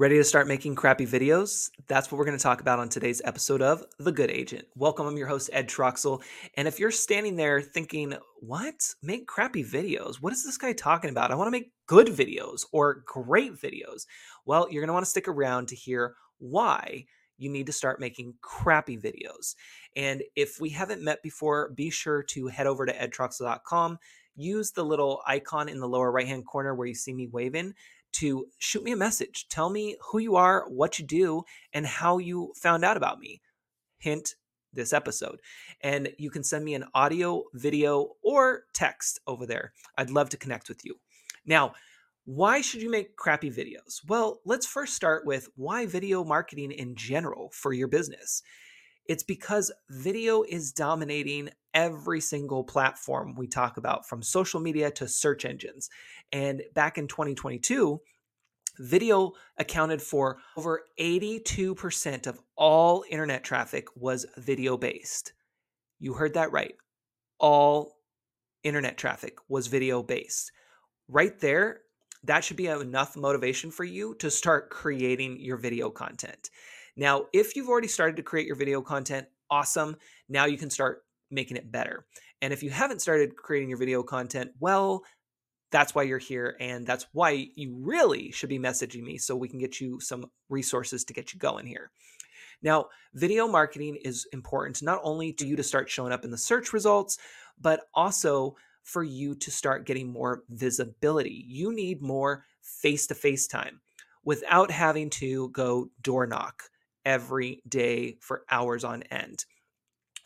Ready to start making crappy videos? That's what we're going to talk about on today's episode of The Good Agent. Welcome, I'm your host, Ed Troxel. And if you're standing there thinking, what? Make crappy videos? What is this guy talking about? I want to make good videos or great videos. Well, you're going to want to stick around to hear why you need to start making crappy videos. And if we haven't met before, be sure to head over to edtroxel.com. Use the little icon in the lower right hand corner where you see me waving to shoot me a message. Tell me who you are, what you do, and how you found out about me. Hint this episode. And you can send me an audio, video, or text over there. I'd love to connect with you. Now, why should you make crappy videos? Well, let's first start with why video marketing in general for your business. It's because video is dominating every single platform we talk about, from social media to search engines. And back in 2022, video accounted for over 82% of all internet traffic was video based. You heard that right. All internet traffic was video based. Right there, that should be enough motivation for you to start creating your video content. Now, if you've already started to create your video content, awesome. Now you can start making it better. And if you haven't started creating your video content, well, that's why you're here. And that's why you really should be messaging me so we can get you some resources to get you going here. Now, video marketing is important not only to you to start showing up in the search results, but also for you to start getting more visibility. You need more face to face time without having to go door knock every day for hours on end.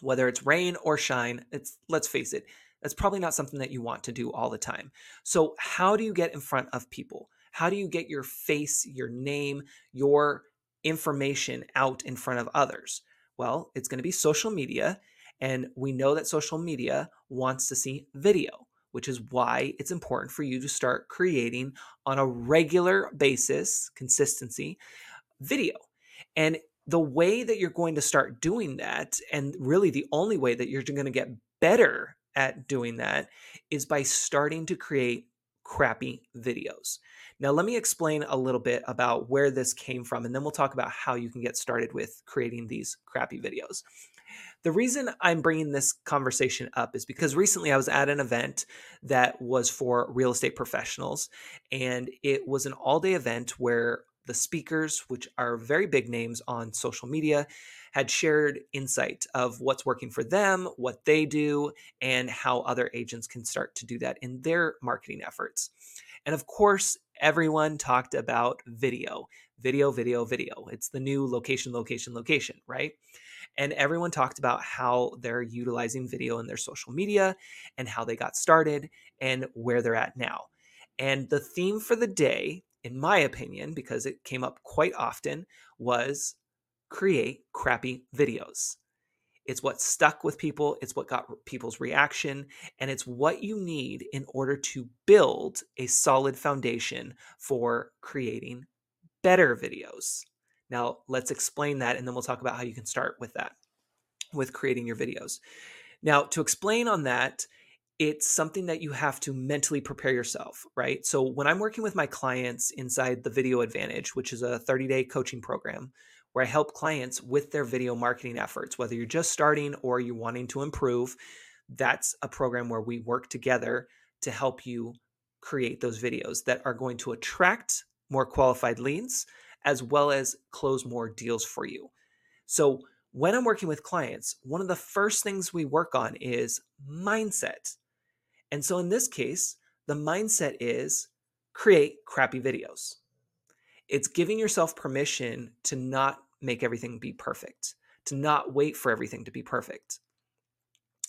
Whether it's rain or shine, it's let's face it, that's probably not something that you want to do all the time. So, how do you get in front of people? How do you get your face, your name, your information out in front of others? Well, it's going to be social media. And we know that social media wants to see video, which is why it's important for you to start creating on a regular basis, consistency, video. And the way that you're going to start doing that, and really the only way that you're going to get better at doing that, is by starting to create crappy videos. Now, let me explain a little bit about where this came from, and then we'll talk about how you can get started with creating these crappy videos. The reason I'm bringing this conversation up is because recently I was at an event that was for real estate professionals, and it was an all day event where the speakers, which are very big names on social media, had shared insight of what's working for them, what they do, and how other agents can start to do that in their marketing efforts. And of course, everyone talked about video, video, video, video. It's the new location, location, location, right? And everyone talked about how they're utilizing video in their social media and how they got started and where they're at now. And the theme for the day in my opinion, because it came up quite often, was create crappy videos. It's what stuck with people, it's what got people's reaction, and it's what you need in order to build a solid foundation for creating better videos. Now, let's explain that and then we'll talk about how you can start with that, with creating your videos. Now, to explain on that, it's something that you have to mentally prepare yourself, right? So when I'm working with my clients inside the Video Advantage, which is a 30 day coaching program where I help clients with their video marketing efforts, whether you're just starting or you're wanting to improve, that's a program where we work together to help you create those videos that are going to attract more qualified leads as well as close more deals for you. So when I'm working with clients, one of the first things we work on is mindset and so in this case, the mindset is create crappy videos. It's giving yourself permission to not make everything be perfect, to not wait for everything to be perfect.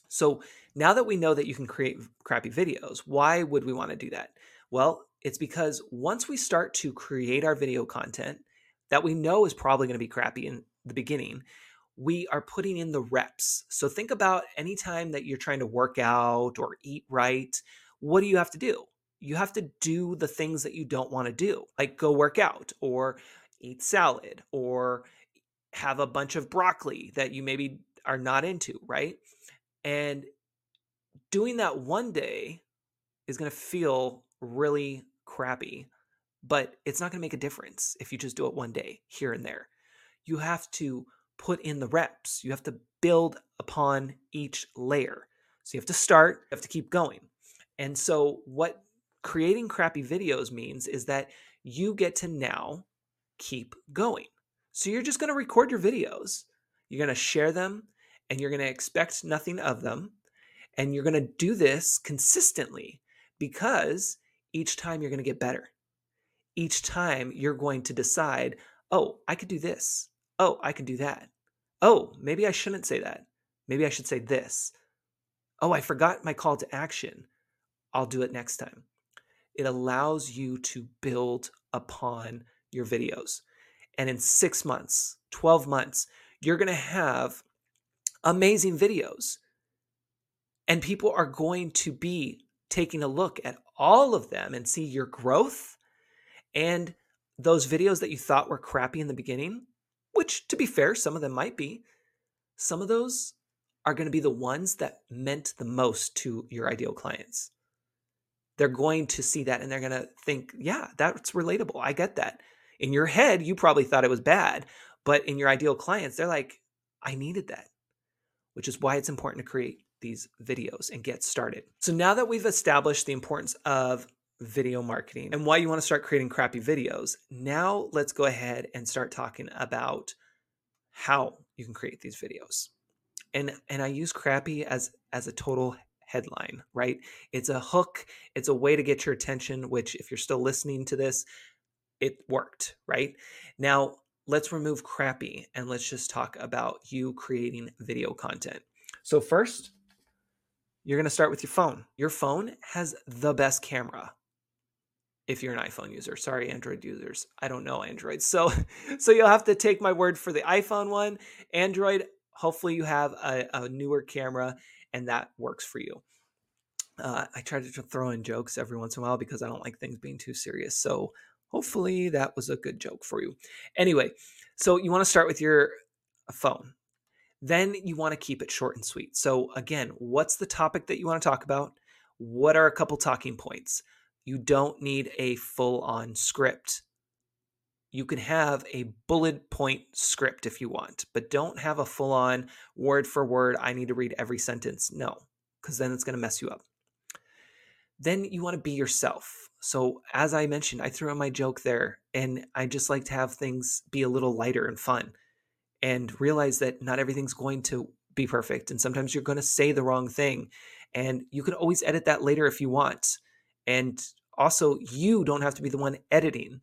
So now that we know that you can create crappy videos, why would we want to do that? Well, it's because once we start to create our video content that we know is probably going to be crappy in the beginning, we are putting in the reps. So think about any time that you're trying to work out or eat right, what do you have to do? You have to do the things that you don't want to do, like go work out or eat salad or have a bunch of broccoli that you maybe are not into, right? And doing that one day is going to feel really crappy. but it's not going to make a difference if you just do it one day here and there. You have to put in the reps, you have to build upon each layer. So you have to start, you have to keep going. And so, what creating crappy videos means is that you get to now keep going. So you're just going to record your videos, you're going to share them, and you're going to expect nothing of them. And you're going to do this consistently because each time you're going to get better. Each time you're going to decide, oh, I could do this. Oh, I can do that. Oh, maybe I shouldn't say that. Maybe I should say this. Oh, I forgot my call to action. I'll do it next time. It allows you to build upon your videos. And in six months, 12 months, you're going to have amazing videos. And people are going to be taking a look at all of them and see your growth and those videos that you thought were crappy in the beginning, which to be fair, some of them might be, some of those are going to be the ones that meant the most to your ideal clients. They're going to see that and they're going to think, yeah, that's relatable. I get that. In your head, you probably thought it was bad, but in your ideal clients, they're like, I needed that, which is why it's important to create these videos and get started. So now that we've established the importance of video marketing and why you want to start creating crappy videos, now let's go ahead and start talking about how you can create these videos. And and I use crappy as as a total headline, right? It's a hook, it's a way to get your attention, which if you're still listening to this, it worked, right? Now, let's remove crappy and let's just talk about you creating video content. So, first, you're going to start with your phone. Your phone has the best camera if you're an iPhone user. Sorry, Android users. I don't know Android. So, so you'll have to take my word for the iPhone one. Android, hopefully you have a, a newer camera and that works for you. Uh, I try to throw in jokes every once in a while because I don't like things being too serious. So hopefully that was a good joke for you. Anyway, so you want to start with your phone. Then you want to keep it short and sweet. So, again, what's the topic that you want to talk about? What are a couple talking points? You don't need a full on script. You can have a bullet point script if you want, but don't have a full on word for word, I need to read every sentence. No, because then it's going to mess you up. Then you want to be yourself. So, as I mentioned, I threw in my joke there, and I just like to have things be a little lighter and fun and realize that not everything's going to be perfect. And sometimes you're going to say the wrong thing. And you can always edit that later if you want. And also, you don't have to be the one editing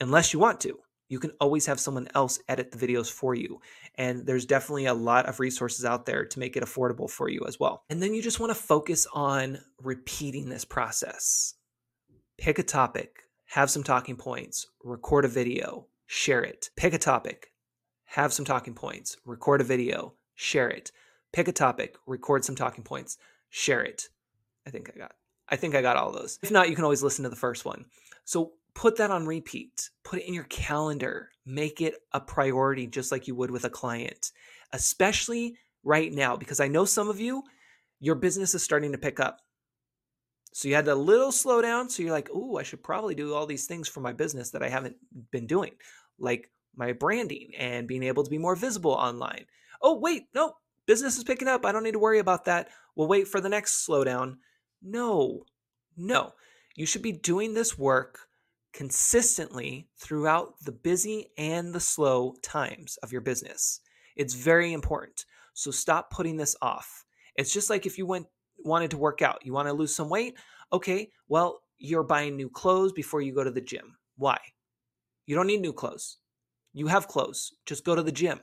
unless you want to. You can always have someone else edit the videos for you. And there's definitely a lot of resources out there to make it affordable for you as well. And then you just want to focus on repeating this process. Pick a topic, have some talking points, record a video, share it. Pick a topic, have some talking points, record a video, share it. Pick a topic, record some talking points, share it. I think I got I think I got all those. If not, you can always listen to the first one. So put that on repeat. Put it in your calendar. Make it a priority just like you would with a client. Especially right now because I know some of you your business is starting to pick up. So you had a little slowdown. So you're like, oh, I should probably do all these things for my business that I haven't been doing, like my branding and being able to be more visible online. Oh, wait, no, business is picking up. I don't need to worry about that. We'll wait for the next slowdown. No, no. You should be doing this work consistently throughout the busy and the slow times of your business. It's very important. So stop putting this off. It's just like if you went wanted to work out, you want to lose some weight, okay, well, you're buying new clothes before you go to the gym. Why? You don't need new clothes. You have clothes. Just go to the gym.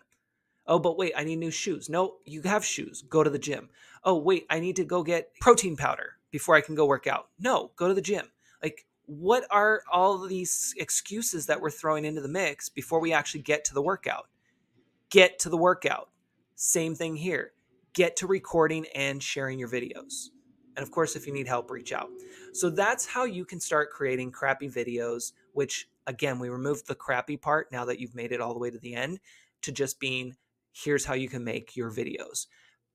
Oh, but wait, I need new shoes. No, you have shoes. Go to the gym. Oh, wait, I need to go get protein powder before I can go work out. No, go to the gym. Like, what are all these excuses that we're throwing into the mix before we actually get to the workout? Get to the workout. Same thing here. Get to recording and sharing your videos. And of course, if you need help, reach out. So that's how you can start creating crappy videos, which again, we removed the crappy part now that you've made it all the way to the end to just being here's how you can make your videos.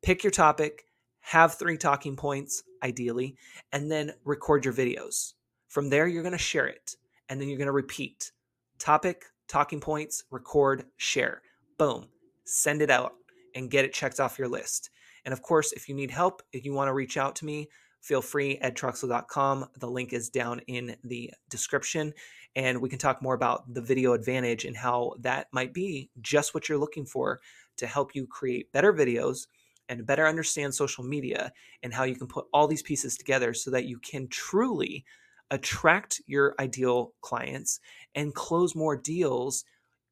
Pick your topic, have three talking points, ideally, and then record your videos. From there, you're going to share it. and then you're going to repeat topic, talking points, record, share. Boom, send it out and get it checked off your list. And of course, if you need help, if you want to reach out to me, feel free edtroxel.com. The link is down in the description. And we can talk more about the video advantage and how that might be just what you're looking for to help you create better videos and better understand social media and how you can put all these pieces together so that you can truly attract your ideal clients and close more deals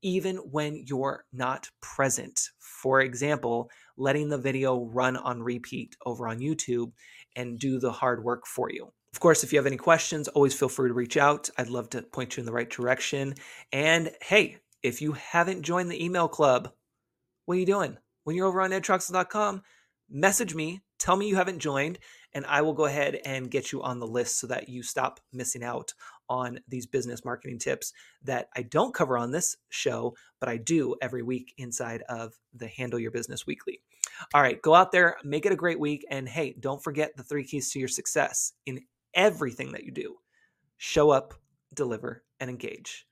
even when you're not present. For example, letting the video run on repeat over on YouTube and do the hard work for you. Of course, if you have any questions, always feel free to reach out. I'd love to point you in the right direction. And hey, if you haven't joined the email club, what are you doing? When you're over on edtroxel.com, message me, tell me you haven't joined, and I will go ahead and get you on the list so that you stop missing out on these business marketing tips that I don't cover on this show, but I do every week inside of the Handle Your Business Weekly. All right, go out there, make it a great week. And hey, don't forget the three keys to your success in everything that you do show up, deliver, and engage.